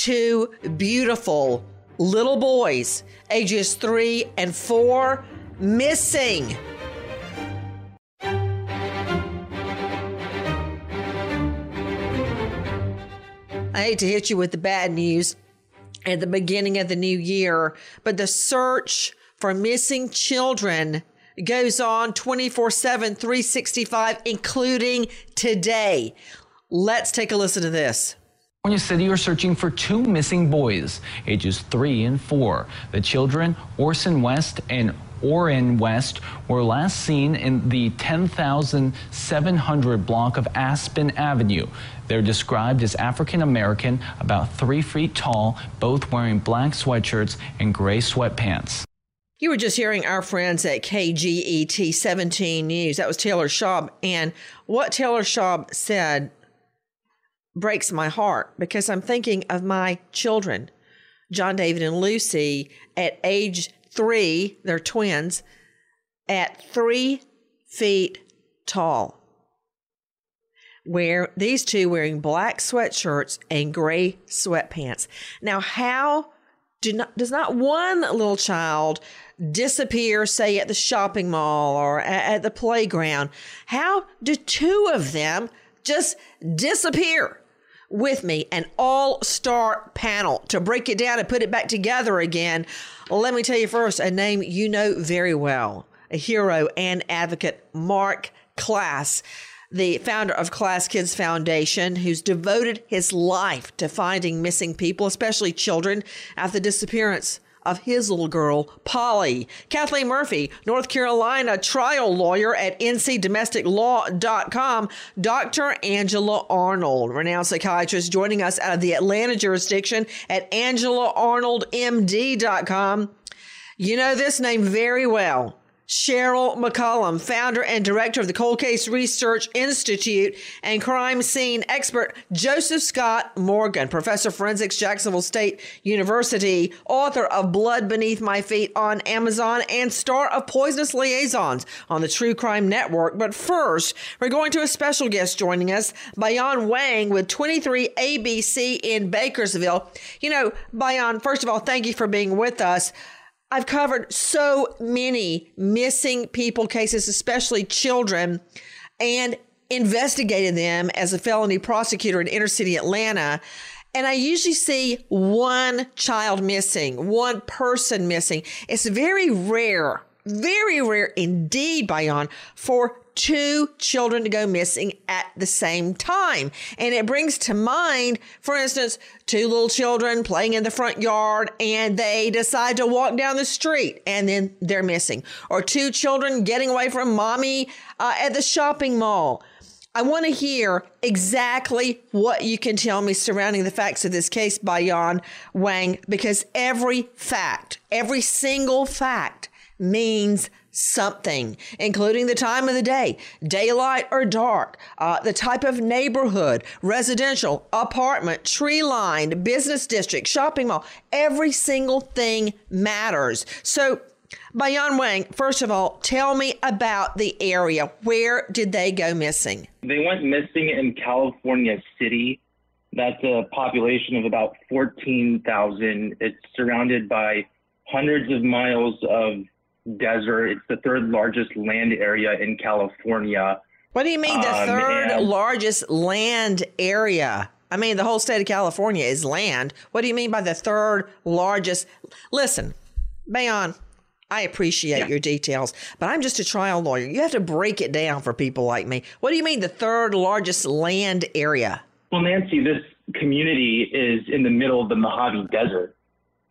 Two beautiful little boys, ages three and four, missing. I hate to hit you with the bad news at the beginning of the new year, but the search for missing children goes on 24 7, 365, including today. Let's take a listen to this. California City are searching for two missing boys, ages three and four. The children, Orson West and Orrin West, were last seen in the 10,700 block of Aspen Avenue. They're described as African American, about three feet tall, both wearing black sweatshirts and gray sweatpants. You were just hearing our friends at KGET 17 News. That was Taylor Schaub. And what Taylor Schaub said breaks my heart because I'm thinking of my children, John David and Lucy, at age three, they're twins, at three feet tall. Where these two wearing black sweatshirts and gray sweatpants. Now, how do not, does not one little child disappear, say at the shopping mall or at, at the playground? How do two of them just disappear? with me an all star panel to break it down and put it back together again. Let me tell you first a name you know very well, a hero and advocate, Marc Klaas. The founder of KlaasKids Foundation, who's devoted his life to finding missing people, especially children, after the disappearance of his little girl, Polly. Kathleen Murphy, North Carolina trial lawyer at ncdomesticlaw.com. Dr. Angela Arnold, renowned psychiatrist, joining us out of the Atlanta jurisdiction at angelaarnoldmd.com. You know this name very well. Cheryl McCollum, founder and director of the Cold Case Research Institute, and crime scene expert Joseph Scott Morgan, professor of forensics, Jacksonville State University, author of Blood Beneath My Feet on Amazon, and star of Poisonous Liaisons on the True Crime Network. But first, we're going to a special guest joining us, Bayan Wang with 23 ABC in Bakersfield. You know, Bayan, first of all, thank you for being with us. I've covered so many missing people cases, especially children, and investigated them as a felony prosecutor in inner city Atlanta. And I usually see one child missing, one person missing. It's very rare, very rare indeed, Bayan, for two children to go missing at the same time. And it brings to mind, for instance, two little children playing in the front yard and they decide to walk down the street and then they're missing. Or two children getting away from mommy uh, at the shopping mall. I want to hear exactly what you can tell me surrounding the facts of this case Bayan Wang because every fact, every single fact means something, including the time of the day, daylight or dark, uh, the type of neighborhood, residential, apartment, tree lined, business district, shopping mall. Every single thing matters. So, Bayan Wang, first of all, tell me about the area. Where did they go missing? They went missing in California City. That's a population of about 14,000. It's surrounded by hundreds of miles of desert. It's the third largest land area in California. What do you mean the um, third largest land area? I mean, the whole state of California is land. What do you mean by the third largest? Listen, Bayan, I appreciate yeah. your details, but I'm just a trial lawyer. You have to break it down for people like me. What do you mean the third largest land area? Well, Nancy, this community is in the middle of the Mojave Desert.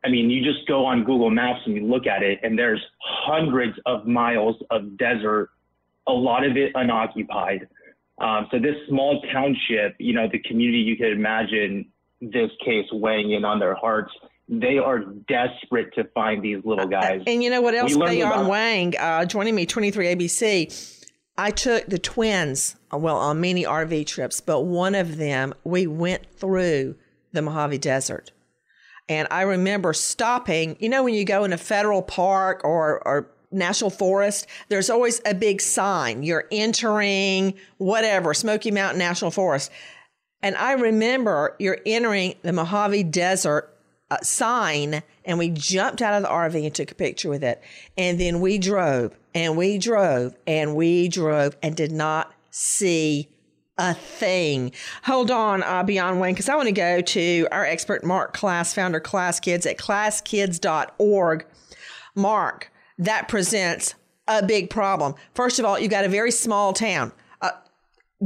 I mean, you just go on Google Maps and you look at it, and there's hundreds of miles of desert, a lot of it unoccupied. Um, so this small township, you know, the community you could imagine this case weighing in on their hearts. They are desperate to find these little guys. And you know what else? Bayan Wang, uh, joining me, 23 ABC. I took the twins, uh, well, on many RV trips, but one of them, we went through the Mojave Desert. And I remember stopping, you know, when you go in a federal park or, or national forest, there's always a big sign. You're entering whatever, Smoky Mountain National Forest. And I remember you're entering the Mojave Desert uh, sign, and we jumped out of the RV and took a picture with it. And then we drove and we drove and we drove and did not see a thing. Hold on, uh, Bayan Wang, because I want to go to our expert, Marc Klaas, founder KlaasKids at klaaskids.org. Marc, that presents a big problem. First of all, you've got a very small town. Uh,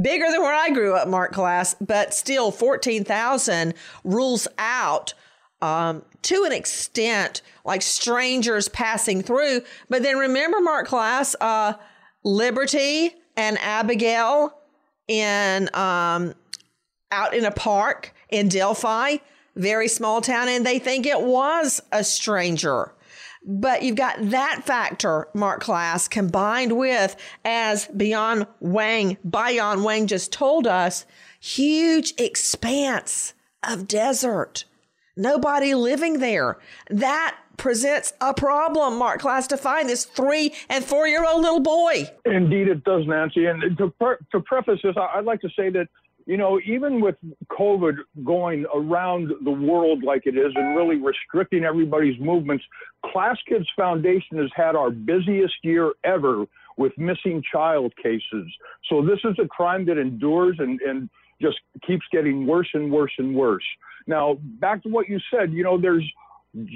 bigger than where I grew up, Marc Klaas, but still 14,000 rules out um, to an extent, like strangers passing through. But then remember, Marc Klaas, uh, Liberty and Abigail in um, out in a park in Delphi, very small town, and they think it was a stranger. But you've got that factor, Marc Klaas, combined with, as Bayan Wang, Bayan Wang just told us, huge expanse of desert. Nobody living there. That presents a problem, Marc Klaas, to find this three and four year old little boy. Indeed, it does, Nancy. And to, to preface this, I'd like to say that, you know, even with COVID going around the world like it is and really restricting everybody's movements, Klass Kids Foundation has had our busiest year ever with missing child cases. So this is a crime that endures and, and just keeps getting worse and worse and worse. Now, back to what you said, you know, there's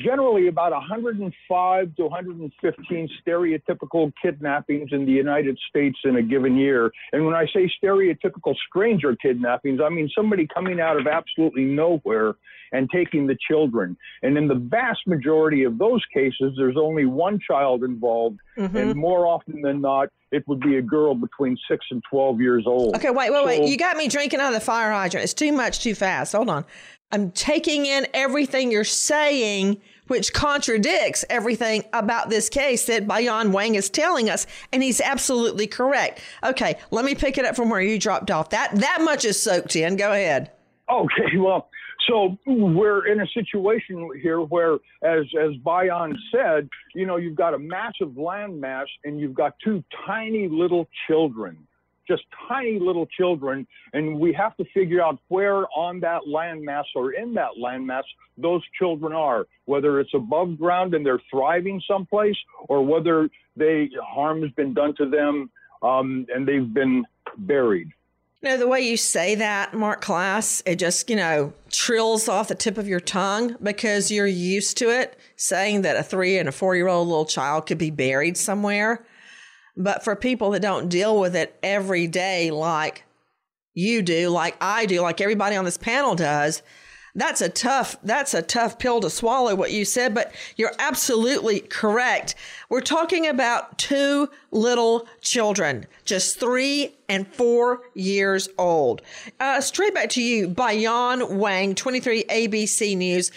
generally about 105 to 115 stereotypical kidnappings in the United States in a given year. And when I say stereotypical stranger kidnappings, I mean somebody coming out of absolutely nowhere and taking the children. And in the vast majority of those cases, there's only one child involved. Mm-hmm. And more often than not, it would be a girl between six and 12 years old. Okay, wait, wait, so, wait. You got me drinking out of the fire hydrant. It's too much, too fast. Hold on. I'm taking in everything you're saying, which contradicts everything about this case that Bayan Wang is telling us, and he's absolutely correct. Okay, let me pick it up from where you dropped off. That that much is soaked in. Go ahead. Okay, well, so we're in a situation here where, as as Bayan said, you know, you've got a massive landmass and you've got two tiny little children just tiny little children, and we have to figure out where on that landmass or in that landmass those children are, whether it's above ground and they're thriving someplace, or whether they harm has been done to them um, and they've been buried. You know, the way you say that, Marc Klaas, it just, you know, trills off the tip of your tongue because you're used to it, saying that a three and a four year old little child could be buried somewhere. But for people that don't deal with it every day, like you do, like I do, like everybody on this panel does, that's a tough that's a tough pill to swallow what you said but you're absolutely correct. We're talking about two little children just three and four years old. Uh, straight back to you Bayan Wang 23 abc news.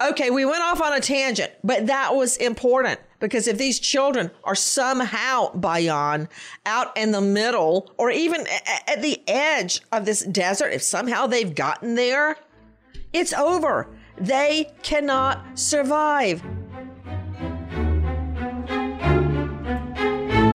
Okay we went off on a tangent but that was important Because if these children are somehow, Bayan, out in the middle or even at the edge of this desert, if somehow they've gotten there, it's over. They cannot survive.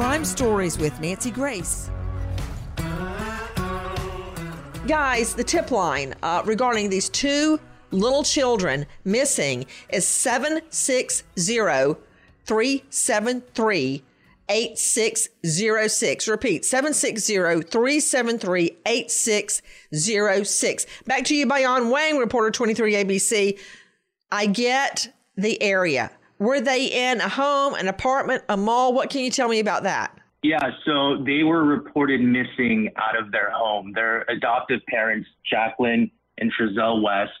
Crime Stories with Nancy Grace. Guys, the tip line uh, regarding these two little children missing is 760 373 8606. Repeat 760 373 8606. Back to you, Bayan Wang, reporter 23 ABC. I get the area. Were they in a home, an apartment, a mall? What can you tell me about that? Yeah, so they were reported missing out of their home. Their adoptive parents, Jacqueline and Trezell West,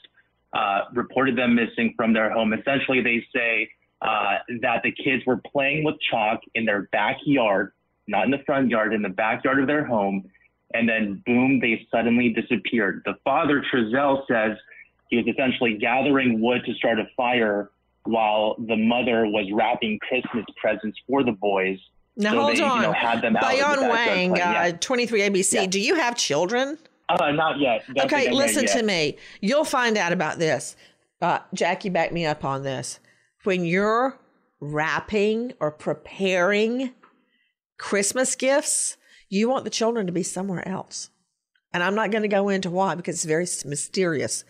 uh, reported them missing from their home. Essentially, they say uh, that the kids were playing with chalk in their backyard, not in the front yard, in the backyard of their home. And then, boom, they suddenly disappeared. The father, Trezell, says he was essentially gathering wood to start a fire while the mother was wrapping Christmas presents for the boys. Now so hold they, on. You know, had them the Wang, uh, 23 ABC. Yeah. Do you have children? Uh, not yet. Don't okay, listen there to me. You'll find out about this. Uh, Jackie, back me up on this. When you're wrapping or preparing Christmas gifts, you want the children to be somewhere else. And I'm not going to go into why because it's very mysterious.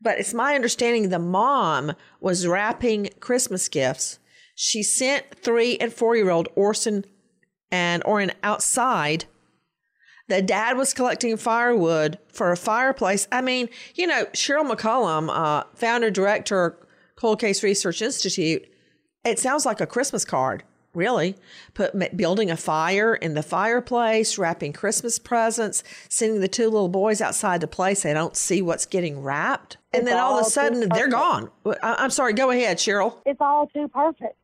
But it's my understanding the mom was wrapping Christmas gifts. She sent three and four year old Orson and Orrin outside. The dad was collecting firewood for a fireplace. I mean, you know, Cheryl McCollum, uh, founder director, Cold Case Research Institute. It sounds like a Christmas card, really. Put building a fire in the fireplace, wrapping Christmas presents, sending the two little boys outside to play so they don't see what's getting wrapped, and It's then all of a sudden they're gone. I'm sorry. Go ahead, Cheryl. It's all too perfect.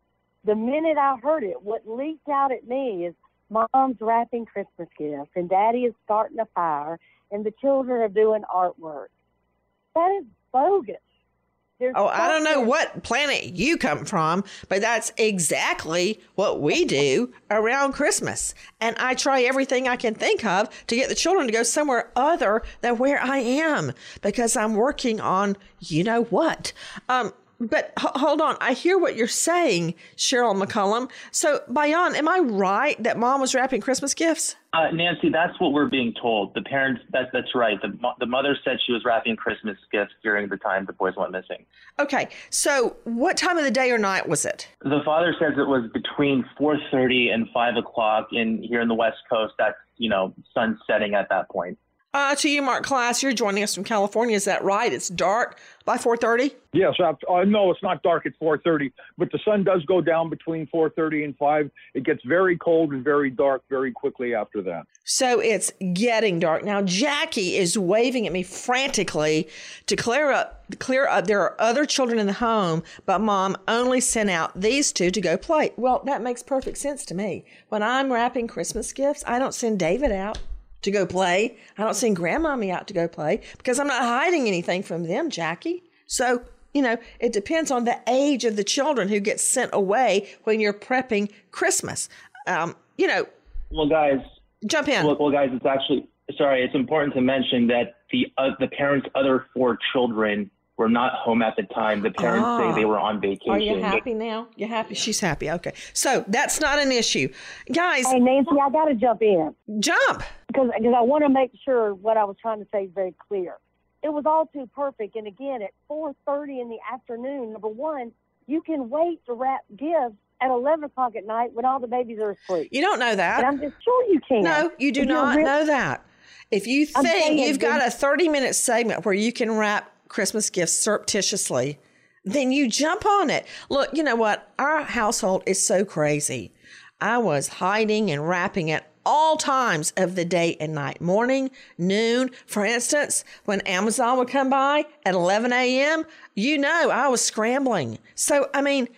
The minute I heard it, what leaked out at me is mom's wrapping Christmas gifts and daddy is starting a fire and the children are doing artwork. That is bogus. There's Oh, I don't know something- what planet you come from, but that's exactly what we do around Christmas. And I try everything I can think of to get the children to go somewhere other than where I am because I'm working on you know what. Um, but h- hold on, I hear what you're saying, Cheryl McCollum. So, Bayan, am I right that mom was wrapping Christmas gifts? Uh, Nancy, that's what we're being told. The parents, that, that's right. The, the mother said she was wrapping Christmas gifts during the time the boys went missing. Okay, so what time of the day or night was it? The father says it was between 4.30 and 5 o'clock in here in the West Coast. That's, you know, sun setting at that point. Uh, to you, Marc Klaas, you're joining us from California. Is that right? It's dark by 4:30. Yes, I, uh, no, it's not dark at 4:30, but the sun does go down between 4:30 and 5. It gets very cold and very dark very quickly after that. So it's getting dark now. Jackie is waving at me frantically to clear up. Clear up. There are other children in the home, but mom only sent out these two to go play. Well, that makes perfect sense to me. When I'm wrapping Christmas gifts, I don't send David out to go play. I don't send grandmommy out to go play because I'm not hiding anything from them, Jackie. So, you know, it depends on the age of the children who get sent away when you're prepping Christmas. Um, you know, Well, guys, jump in. Well, well, guys, it's actually sorry, it's important to mention that the uh, the parents' other four children were not home at the time. The parents Ah. say they were on vacation. Are you happy now? You're happy? She's happy. Okay. So that's not an issue. Guys. Hey, Nancy, I got to jump in. Jump. Because because I want to make sure what I was trying to say is very clear. It was all too perfect. And again, at 4.30 in the afternoon, number one, you can wait to wrap gifts at 11 o'clock at night when all the babies are asleep. You don't know that. And I'm just sure you can. No, you do If not real- know that. If you think saying you've got a 30 minute segment where you can wrap Christmas gifts surreptitiously, then you jump on it. Look, you know what? Our household is so crazy. I was hiding and wrapping at all times of the day and night, morning, noon. For instance, when Amazon would come by at 11 a.m., you know I was scrambling. So, I mean,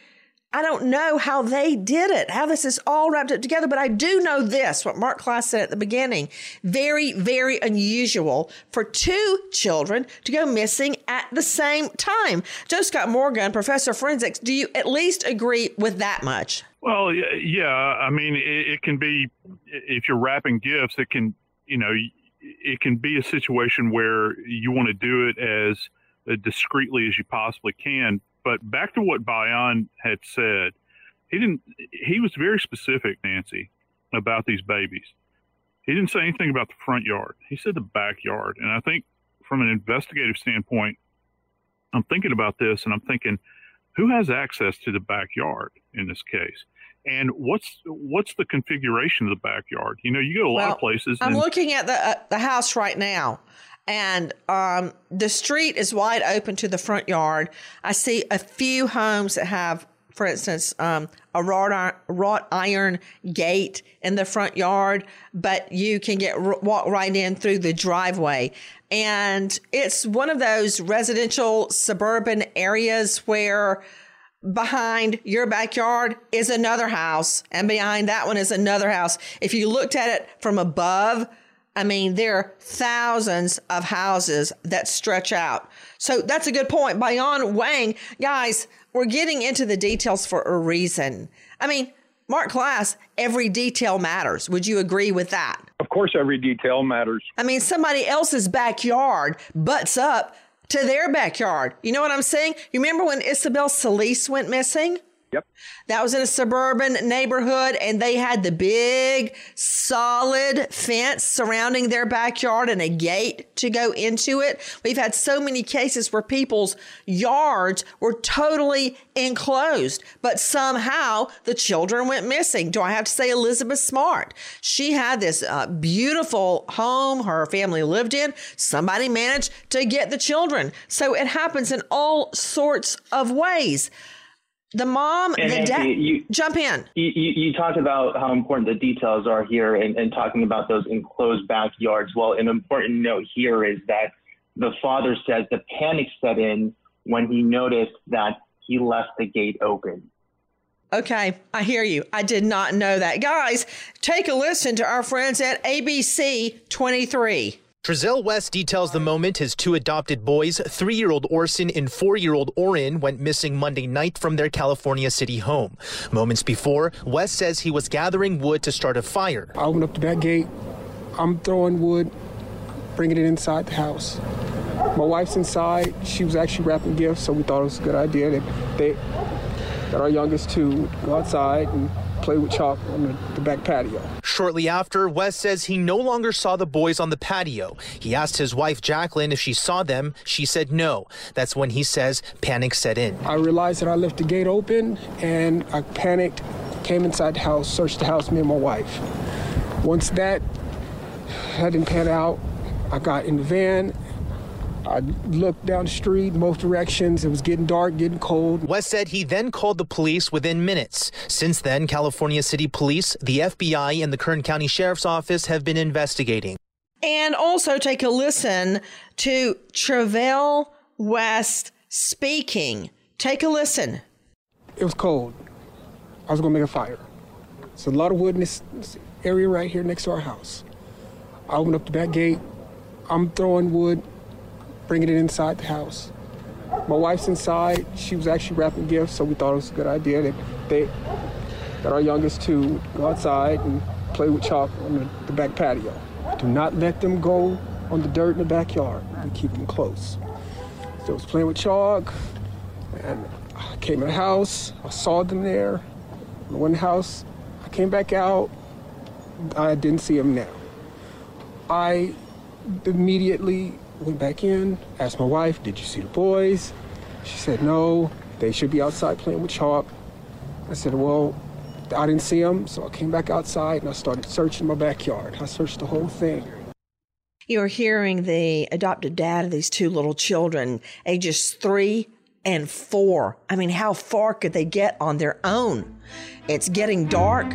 I don't know how they did it, how this is all wrapped up together, but I do know this what Marc Klaas said at the beginning. Very, very unusual for two children to go missing at the same time. Joe Scott Morgan, professor of forensics, do you at least agree with that much? Well, yeah. I mean, it, it can be if you're wrapping gifts. It can, you know, it can be a situation where you want to do it as uh, discreetly as you possibly can. But back to what Bayan had said, he didn't. He was very specific, Nancy, about these babies. He didn't say anything about the front yard. He said the backyard. And I think, from an investigative standpoint, I'm thinking about this, and I'm thinking, who has access to the backyard in this case? And what's what's the configuration of the backyard? You know, you go to a lot of places. I'm and, looking at the uh, the house right now, and um, the street is wide open to the front yard. I see a few homes that have, for instance, um, a wrought iron, wrought iron gate in the front yard, but you can get walk right in through the driveway. And it's one of those residential suburban areas where behind your backyard is another house, and behind that one is another house. If you looked at it from above, I mean, there are thousands of houses that stretch out. So that's a good point. Bayan Wang, guys, we're getting into the details for a reason. I mean, Marc Klaas, every detail matters. Would you agree with that? Of course, every detail matters. I mean, somebody else's backyard butts up to their backyard. You know what I'm saying? You remember when Isabel Celis went missing? Yep. That was in a suburban neighborhood, and they had the big, solid fence surrounding their backyard and a gate to go into it. We've had so many cases where people's yards were totally enclosed, but somehow the children went missing. Do I have to say Elizabeth Smart? She had this uh, beautiful home her family lived in. Somebody managed to get the children. So it happens in all sorts of ways. The mom, And the dad, jump in. You, you, talked about how important the details are here and, and talking about those enclosed backyards. Well, an important note here is that the father says the panic set in when he noticed that he left the gate open. Okay, I hear you. I did not know that. Guys, take a listen to our friends at ABC 23. Trezell West details the moment his two adopted boys, three year old Orson and four year old Orrin, went missing Monday night from their California City home. Moments before, West says he was gathering wood to start a fire. I open up the back gate. I'm throwing wood, bringing it inside the house. My wife's inside. She was actually wrapping gifts, so we thought it was a good idea that they, that our youngest two go outside and play with chalk on the, back patio. Shortly after, West says he no longer saw the boys on the patio. He asked his wife Jacqueline if she saw them. She said no. That's when he says panic set in. I realized that I left the gate open, and I panicked, came inside the house, searched the house, me and my wife. Once that that didn't pan out, I got in the van. I looked down the street, both directions. It was getting dark, getting cold. West said he then called the police within minutes. Since then, California City Police, the FBI, and the Kern County Sheriff's Office have been investigating. And also take a listen to Trezell West speaking. Take a listen. It was cold. I was gonna make a fire. There's a lot of wood in this, this area right here next to our house. I opened up the back gate. I'm throwing wood, bringing it inside the house. My wife's inside. She was actually wrapping gifts, so we thought it was a good idea that they, that our youngest two go outside and play with chalk on the, the back patio. Do not let them go on the dirt in the backyard. We keep them close. So I was playing with chalk, and I came in the house. I saw them there. In the house. I came back out. I didn't see them now. I immediately went back in, asked my wife, Did you see the boys? She said, No, they should be outside playing with chalk. I said, Well, I didn't see them, so I came back outside and I started searching my backyard. I searched the whole thing. You're hearing the adopted dad of these two little children, ages three and four. I mean, how far could they get on their own? It's getting dark.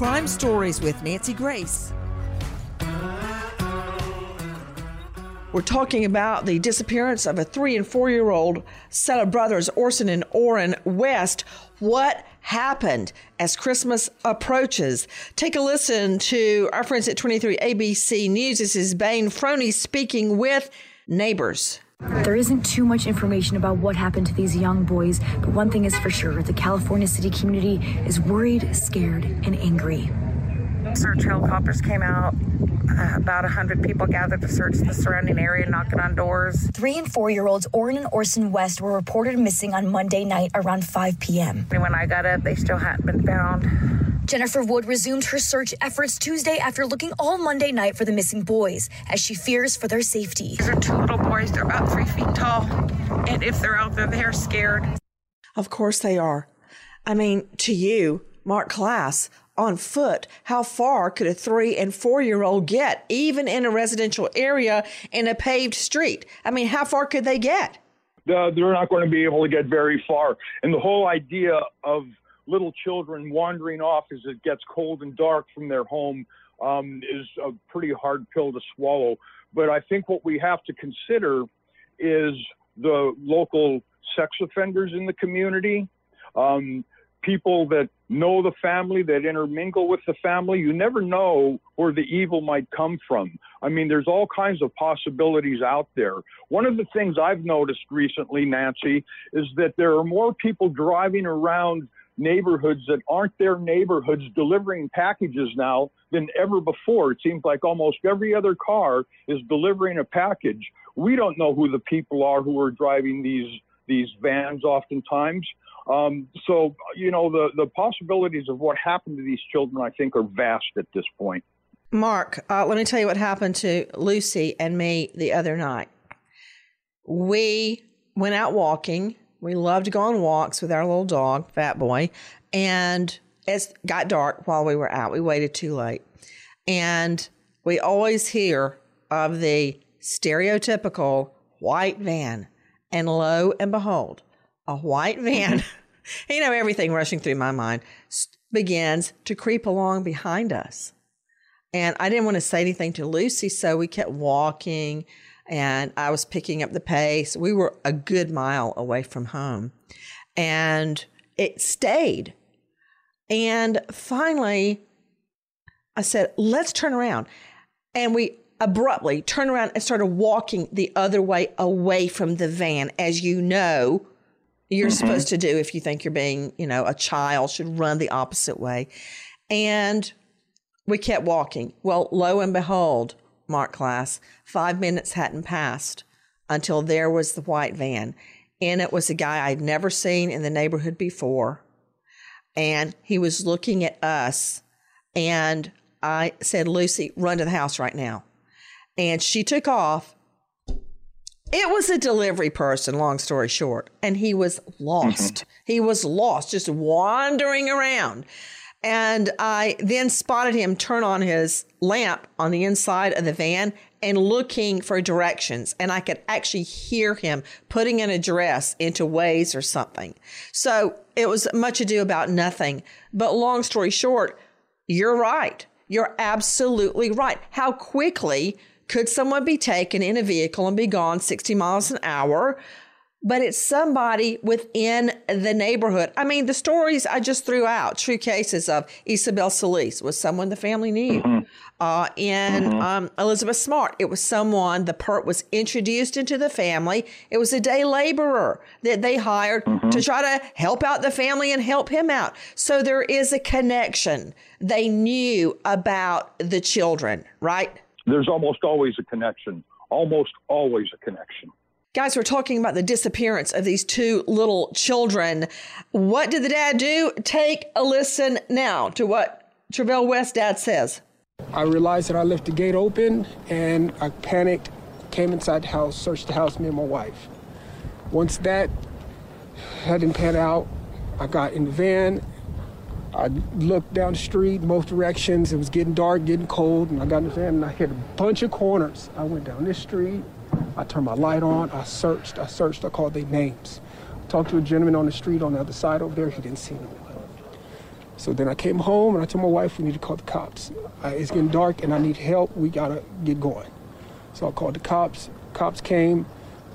Crime Stories with Nancy Grace. We're talking about the disappearance of a three and four year old set of brothers, Orson and Orrin West. What happened as Christmas approaches? Take a listen to our friends at 23 ABC News. This is Bane Froney speaking with neighbors. There isn't too much information about what happened to these young boys, but one thing is for sure the California city community is worried, scared, and angry. Search helicopters came out. Uh, about 100 people gathered to search the surrounding area, knocking on doors. Three and four year olds Orrin and Orson West were reported missing on Monday night around 5 p.m. And when I got up, they still hadn't been found. Jennifer Wood resumed her search efforts Tuesday after looking all Monday night for the missing boys, as she fears for their safety. These are two little boys. They're about three feet tall. And if they're out there, they're scared. Of course they are. I mean, to you, Mark Class, on foot, how far could a three and four year old get, even in a residential area in a paved street? I mean, how far could they get? Uh, they're not going to be able to get very far. And the whole idea of little children wandering off as it gets cold and dark from their home um, is a pretty hard pill to swallow. But I think what we have to consider is the local sex offenders in the community, um, people that know the family, that intermingle with the family. You never know where the evil might come from. I mean, there's all kinds of possibilities out there. One of the things I've noticed recently, Nancy, is that there are more people driving around neighborhoods that aren't their neighborhoods delivering packages now than ever before. It seems like almost every other car is delivering a package. We don't know who the people are who are driving these these vans oftentimes. Um, so you know the the possibilities of what happened to these children, I think, are vast at this point. Marc, uh, let me tell you what happened to Lucy and me the other night. We went out walking we love to go on walks with our little dog, Fat Boy, and it got dark while we were out. We waited too late. And we always hear of the stereotypical white van. And lo and behold, a white van, you know, everything rushing through my mind, begins to creep along behind us. And I didn't want to say anything to Lucy, so we kept walking and I was picking up the pace. We were a good mile away from home and it stayed. And finally, I said, let's turn around. And we abruptly turned around and started walking the other way away from the van. As you know, you're mm-hmm. supposed to do if you think you're being, you know, a child should run the opposite way. And we kept walking. Well, lo and behold, Marc Klaas, five minutes hadn't passed until there was the white van. and it was a guy I'd never seen in the neighborhood before. And he was looking at us, and I said, Lucy, run to the house right now. And she took off. It was a delivery person, long story short, and he was lost. Mm-hmm. He was lost, just wandering around. And I then spotted him turn on his lamp on the inside of the van and looking for directions. And I could actually hear him putting an address into Waze or something. So it was much ado about nothing. But long story short, you're right. You're absolutely right. How quickly could someone be taken in a vehicle and be gone 60 miles an hour? But it's somebody within the neighborhood. I mean, the stories I just threw out, true cases of Isabel Celis was someone the family knew. Mm-hmm. Uh, and um, Elizabeth Smart, it was someone the PERT was introduced into the family. It was a day laborer that they hired to try to help out the family and help him out. So there is a connection. They knew about the children, right? There's almost always a connection. Almost always a connection. Guys, we're talking about the disappearance of these two little children. What did the dad do? Take a listen now to what Trezell West dad says. I realized that I left the gate open and I panicked, came inside the house, searched the house, me and my wife. Once that hadn't pan out, I got in the van. I looked down the street, both directions. It was getting dark, getting cold, and I got in the van and I hit a bunch of corners. I went down this street, I turned my light on, I searched, I searched, I called their names. Talked to a gentleman on the street on the other side over there, he didn't see them. So then I came home and I told my wife we need to call the cops. It's getting dark and I need help. We gotta get going. So I called the cops. Cops came.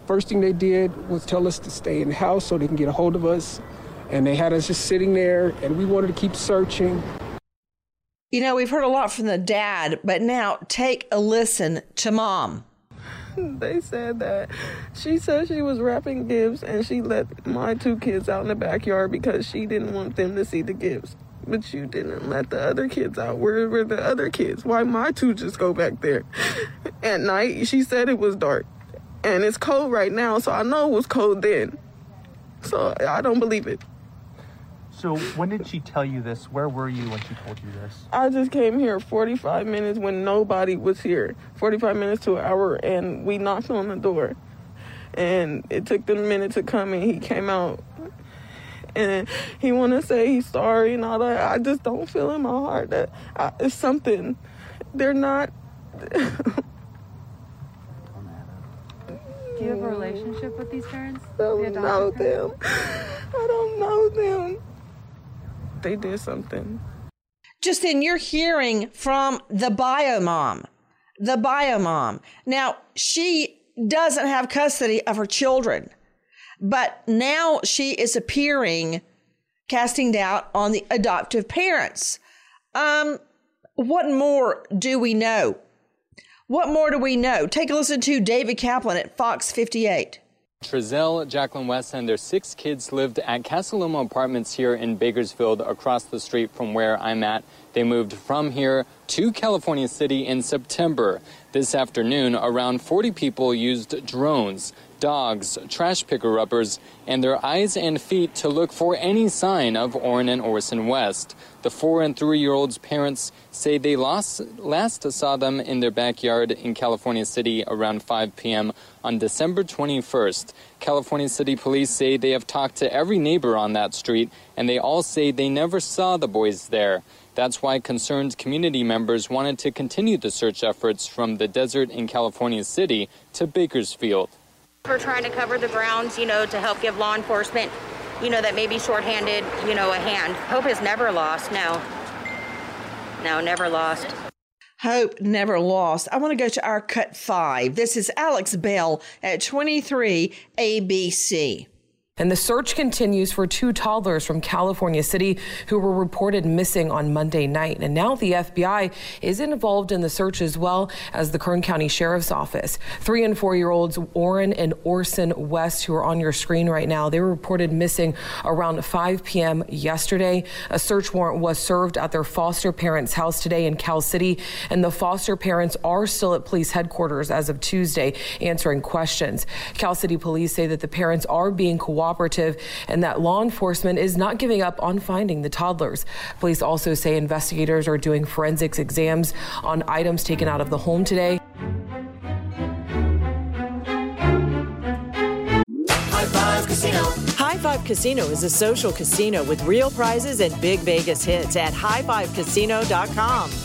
First thing they did was tell us to stay in the house so they can get a hold of us. And they had us just sitting there and we wanted to keep searching. You know, we've heard a lot from the dad, but now take a listen to mom. They said that she said she was wrapping gifts and she let my two kids out in the backyard because she didn't want them to see the gifts. But you didn't let the other kids out. Where were the other kids? Why my two just go back there? At night, she said it was dark. And it's cold right now, so I know it was cold then. So I don't believe it. So when did she tell you this? Where were you when she told you this? I just came here 45 minutes when nobody was here. 45 minutes to an hour, and we knocked on the door. And it took them a minute to come, and he came out. And he want to say he's sorry and all that. I just don't feel in my heart that I, it's something. They're not. Do you have a relationship with these parents? I don't The know adopted them. I don't know them. They did something. Justin, you're hearing from the bio mom. The bio mom. Now, she doesn't have custody of her children, but now she is appearing, casting doubt on the adoptive parents. Um, what more do we know? What more do we know? Take a listen to David Kaplan at Fox 58. Trezell, Jacqueline West, and their six kids lived at Casa Loma Apartments here in Bakersfield, across the street from where I'm at. They moved from here to California City in September. This afternoon, around 40 people used drones, dogs, trash picker uppers, and their eyes and feet to look for any sign of Orrin and Orson West. The four and three year old's parents say they lost, last saw them in their backyard in California City around 5 p.m. on December 21st. California City police say they have talked to every neighbor on that street, and they all say they never saw the boys there. That's why concerned community members wanted to continue the search efforts from the desert in California City to Bakersfield. We're trying to cover the grounds, you know, to help give law enforcement, you know, that may be shorthanded, you know, a hand. Hope is never lost. No. No, never lost. Hope never lost. I want to go to our cut five. This is Alex Bell at 23 ABC. And the search continues for two toddlers from California City who were reported missing on Monday night. And now the FBI is involved in the search as well as the Kern County Sheriff's Office. Three and four year olds Orrin and Orson West, who are on your screen right now, they were reported missing around 5 p.m. yesterday. A search warrant was served at their foster parents' house today in Cal City, and the foster parents are still at police headquarters as of Tuesday answering questions. Cal City police say that the parents are being cooperative cooperative and that law enforcement is not giving up on finding the toddlers. Police also say investigators are doing forensics exams on items taken out of the home today. High Five Casino. High Five Casino is a social casino with real prizes and big Vegas hits at highfivecasino.com.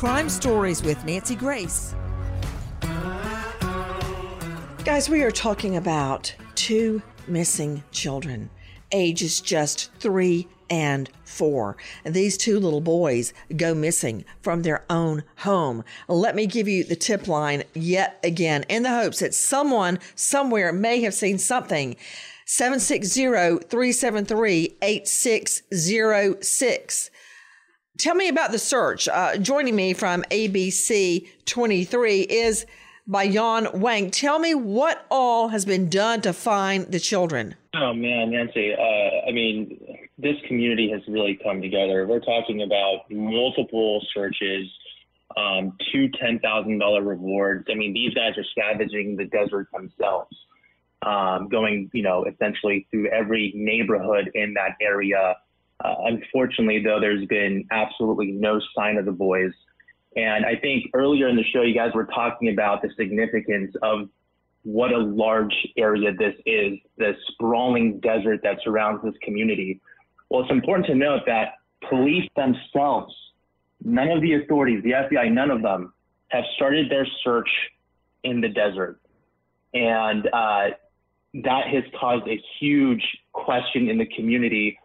Crime Stories with Nancy Grace. Guys, we are talking about two missing children, ages just three and four. These two little boys go missing from their own home. Let me give you the tip line yet again in the hopes that someone somewhere may have seen something. 760 373 8606. Tell me about the search. Uh, joining me from ABC 23 is by Bayan Wang. Tell me what all has been done to find the children. Oh man, Nancy. Uh, I mean, this community has really come together. We're talking about multiple searches, um, two ten thousand dollar rewards. I mean, these guys are scavenging the desert themselves, um, going, you know, essentially through every neighborhood in that area. Uh, unfortunately, though, there's been absolutely no sign of the boys. And I think earlier in the show, you guys were talking about the significance of what a large area this is, the sprawling desert that surrounds this community. Well, it's important to note that police themselves, none of the authorities, the FBI, none of them have started their search in the desert. And uh, that has caused a huge question in the community.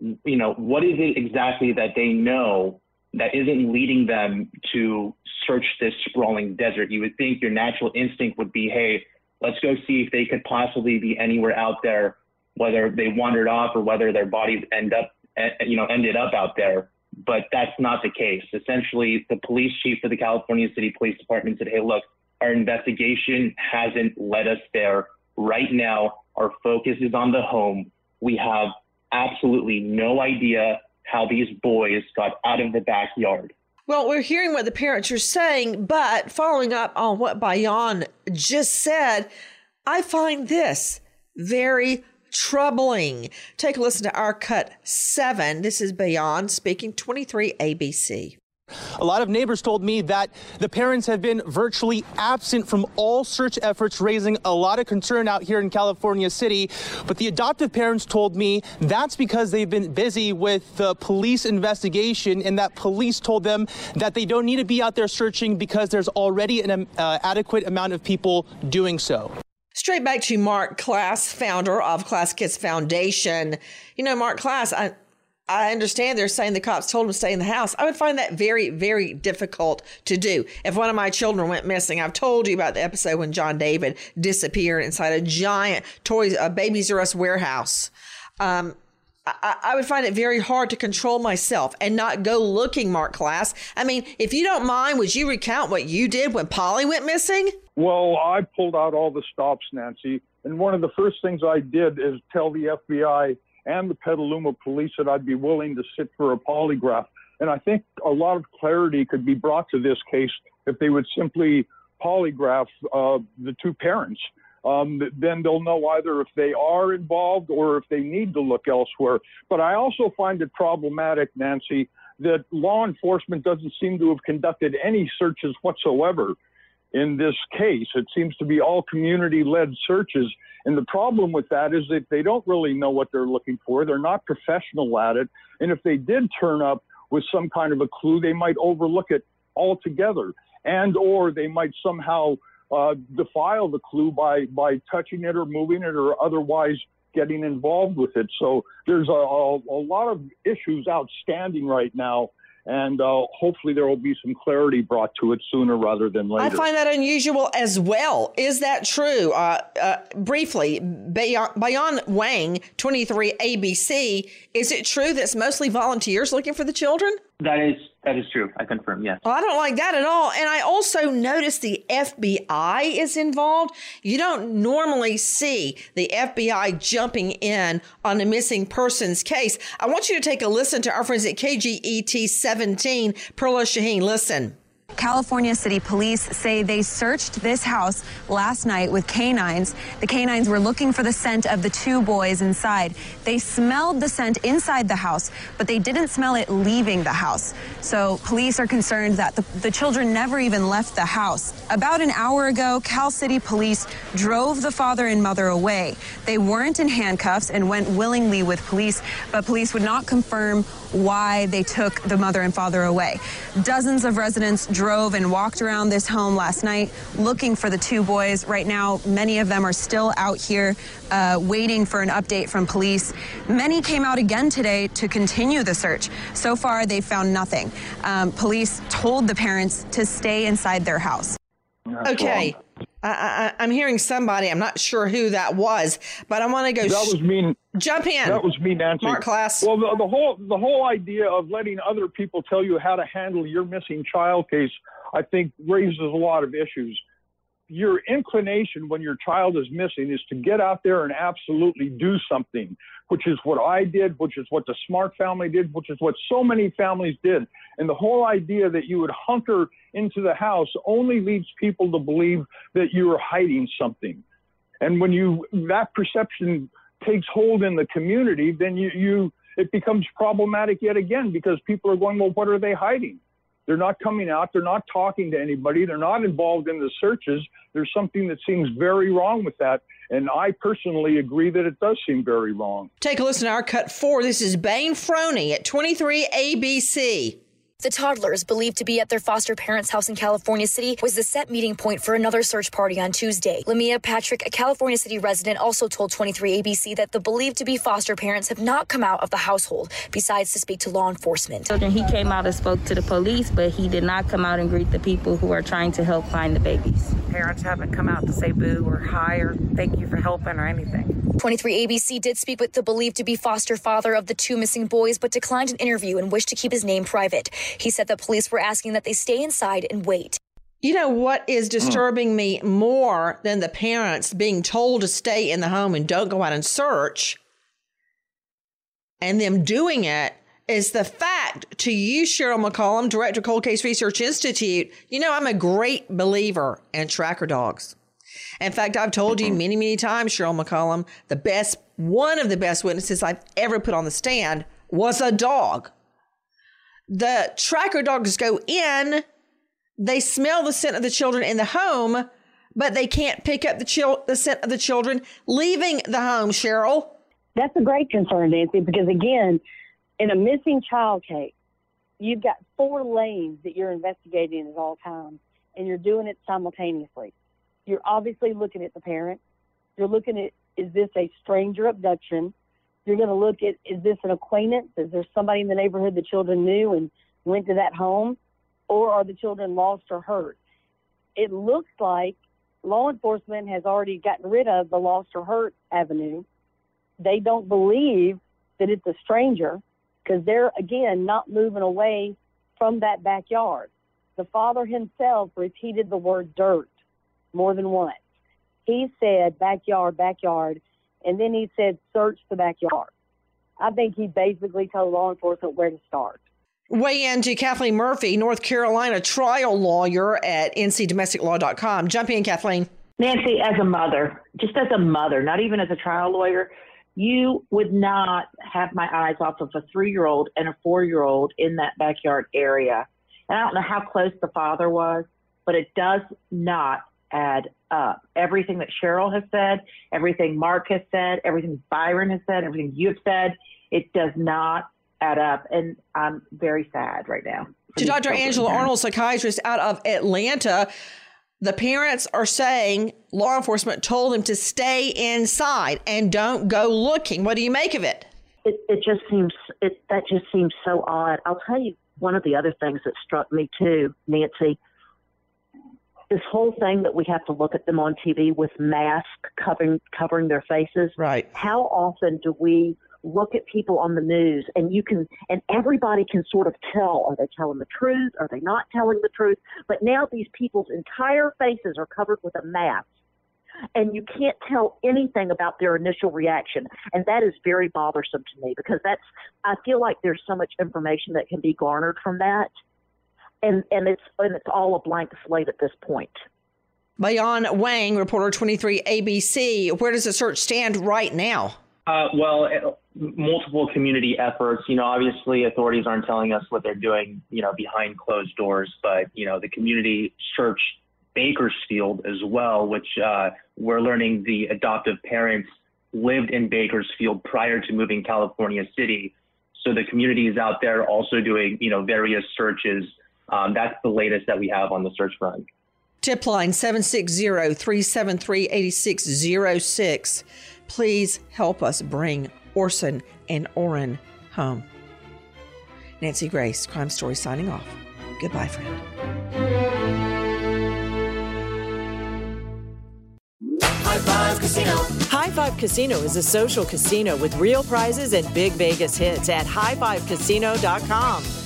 You know, what is it exactly that they know that isn't leading them to search this sprawling desert? You would think your natural instinct would be, hey, let's go see if they could possibly be anywhere out there, whether they wandered off or whether their bodies end up, you know, ended up out there. But that's not the case. Essentially, the police chief for the California City Police Department said, hey, look, our investigation hasn't led us there. Right now, our focus is on the home. We have absolutely no idea how these boys got out of the backyard. Well, we're hearing what the parents are saying, but following up on what Bayan just said, I find this very troubling. Take a listen to our cut seven. This is Bayan speaking 23 ABC. A lot of neighbors told me that the parents have been virtually absent from all search efforts, raising a lot of concern out here in California City. But the adoptive parents told me that's because they've been busy with the police investigation and that police told them that they don't need to be out there searching because there's already an uh, adequate amount of people doing so. Straight back to Marc Klaas, founder of KlaasKids Foundation. You know, Marc Klaas, I, I understand they're saying the cops told him to stay in the house. I would find that very, very difficult to do. If one of my children went missing, I've told you about the episode when John David disappeared inside a giant Toys, a Babies R Us warehouse. Um, I, I, would find it very hard to control myself and not go looking, Marc Klaas. I mean, if you don't mind, would you recount what you did when Polly went missing? Well, I pulled out all the stops, Nancy. And one of the first things I did is tell the FBI and the Petaluma police that I'd be willing to sit for a polygraph. And I think a lot of clarity could be brought to this case if they would simply polygraph uh, the two parents. Um, then they'll know either if they are involved or if they need to look elsewhere. But I also find it problematic, Nancy, that law enforcement doesn't seem to have conducted any searches whatsoever in this case. It seems to be all community led searches. And the problem with that is that they don't really know what they're looking for. They're not professional at it. And if they did turn up with some kind of a clue, they might overlook it altogether. And or they might somehow uh, defile the clue by, by touching it or moving it or otherwise getting involved with it. So there's a, a, a lot of issues outstanding right now and uh, hopefully there will be some clarity brought to it sooner rather than later. I find that unusual as well. Is that true? Uh, uh, briefly, Bayan, Bayan Wang, 23 ABC, is it true that it's mostly volunteers looking for the children? That is that is true. I confirm. Yes. Well, I don't like that at all. And I also noticed the FBI is involved. You don't normally see the FBI jumping in on a missing persons case. I want you to take a listen to our friends at KGET 17, Perla Shaheen. Listen. California City Police say they searched this house last night with canines. The canines were looking for the scent of the two boys inside. They smelled the scent inside the house, but they didn't smell it leaving the house. So police are concerned that the, the children never even left the house. About an hour ago, Cal City Police drove the father and mother away. They weren't in handcuffs and went willingly with police, but police would not confirm why they took the mother and father away. Dozens of residents drove and walked around this home last night looking for the two boys. Right now, many of them are still out here uh, waiting for an update from police. Many came out again today to continue the search. So far, they found nothing. Um, police told the parents to stay inside their house. Okay. I, I, am hearing somebody. I'm not sure who that was, but I want to go. That was me. Jump in. That was me, Nancy. Marc Klaas. Well, the, the whole the whole idea of letting other people tell you how to handle your missing child case, I think, raises a lot of issues. Your inclination when your child is missing is to get out there and absolutely do something, which is what I did, which is what the Smart family did, which is what so many families did. And the whole idea that you would hunker into the house only leads people to believe that you are hiding something. And when you that perception takes hold in the community, then you, you it becomes problematic yet again because people are going, well, what are they hiding? They're not coming out. They're not talking to anybody. They're not involved in the searches. There's something that seems very wrong with that. And I personally agree that it does seem very wrong. Take a listen to our cut four. This is Bain Froney at 23 ABC. The toddlers, believed to be at their foster parents' house in California City, was the set meeting point for another search party on Tuesday. Lamia Patrick, a California City resident, also told 23 ABC that the believed to be foster parents have not come out of the household, besides to speak to law enforcement. Children, he came out and spoke to the police, but he did not come out and greet the people who are trying to help find the babies. Parents haven't come out to say boo or hi or thank you for helping or anything. 23 ABC did speak with the believed to be foster father of the two missing boys, but declined an interview and wished to keep his name private. He said the police were asking that they stay inside and wait. You know what is disturbing mm. me more than the parents being told to stay in the home and don't go out and search and them doing it is the fact to you, Cheryl McCollum, Director Cold Case Research Institute. You know, I'm a great believer in tracker dogs. In fact, I've told you many, many times, Cheryl McCollum, the best, one of the best witnesses I've ever put on the stand was a dog the tracker dogs go in, they smell the scent of the children in the home, but they can't pick up the, chil- the scent of the children leaving the home, Cheryl. That's a great concern, Nancy, because again, in a missing child case, you've got four lanes that you're investigating at all times, and you're doing it simultaneously. You're obviously looking at the parent. You're looking at is this a stranger abduction? You're going to look at is this an acquaintance? Is there somebody in the neighborhood the children knew and went to that home? Or are the children lost or hurt? It looks like law enforcement has already gotten rid of the lost or hurt avenue. They don't believe that it's a stranger because they're, again, not moving away from that backyard. The father himself repeated the word dirt more than once. He said backyard, backyard, and then he said, search the backyard. I think he basically told law enforcement where to start. Weigh in to Kathleen Murphy, North Carolina trial lawyer at ncdomesticlaw.com. Jump in, Kathleen. Nancy, as a mother, just as a mother, not even as a trial lawyer, you would not have my eyes off of a three year old and a four year old in that backyard area. And I don't know how close the father was, but it does not add up. Everything that Cheryl has said, everything Marc has said, everything Bayan has said, everything you've said, it does not add up. And I'm very sad right now. To Dr. Angela Arnold, psychiatrist out of Atlanta, the parents are saying law enforcement told them to stay inside and don't go looking. What do you make of it? It, it just seems it, that just seems so odd. I'll tell you one of the other things that struck me too, Nancy. This whole thing that we have to look at them on TV with masks covering covering their faces. Right. How often do we look at people on the news and you can and everybody can sort of tell are they telling the truth are they not telling the truth but now these people's entire faces are covered with a mask and you can't tell anything about their initial reaction and that is very bothersome to me because that's i feel like there's so much information that can be garnered from that and and it's and it's all a blank slate at this point Bayan Wang, reporter 23 ABC. Where does the search stand right now? Uh, well, it, multiple community efforts. You know, obviously authorities aren't telling us what they're doing, you know, behind closed doors, but, you know, the community search Bakersfield as well, which uh, we're learning the adoptive parents lived in Bakersfield prior to moving California City. So the community is out there also doing, you know, various searches. Um, that's the latest that we have on the search front. Tip line 760 373 8606. Please help us bring Orson and Orrin home. Nancy Grace, Crime Story, signing off. Goodbye, friend. High Five Casino. High Five Casino is a social casino with real prizes and big Vegas hits at highfivecasino.com.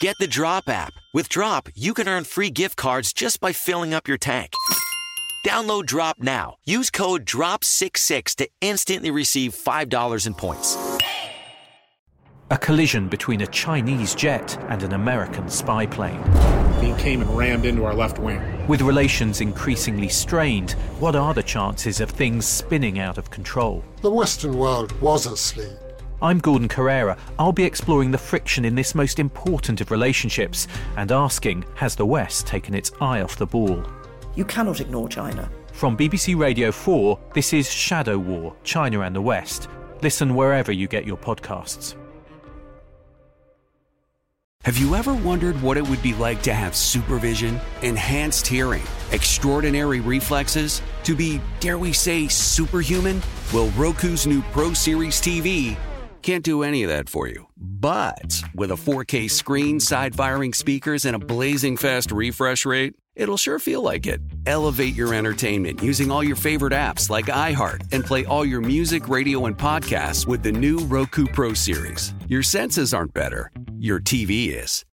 Get the Drop app. With Drop, you can earn free gift cards just by filling up your tank. Download Drop now. Use code DROP66 to instantly receive $5 in points. A collision between a Chinese jet and an American spy plane. He came and rammed into our left wing. With relations increasingly strained, what are the chances of things spinning out of control? The Western world was asleep. I'm Gordon Corera. I'll be exploring the friction in this most important of relationships and asking Has the West taken its eye off the ball? You cannot ignore China. From BBC Radio 4, this is Shadow War China and the West. Listen wherever you get your podcasts. Have you ever wondered what it would be like to have supervision, enhanced hearing, extraordinary reflexes, to be, dare we say, superhuman? Well, Roku's new Pro Series TV can't do any of that for you. But with a 4K screen, side firing speakers, and a blazing fast refresh rate, it'll sure feel like it. Elevate your entertainment using all your favorite apps like iHeart and play all your music, radio, and podcasts with the new Roku Pro Series. Your senses aren't better, your TV is.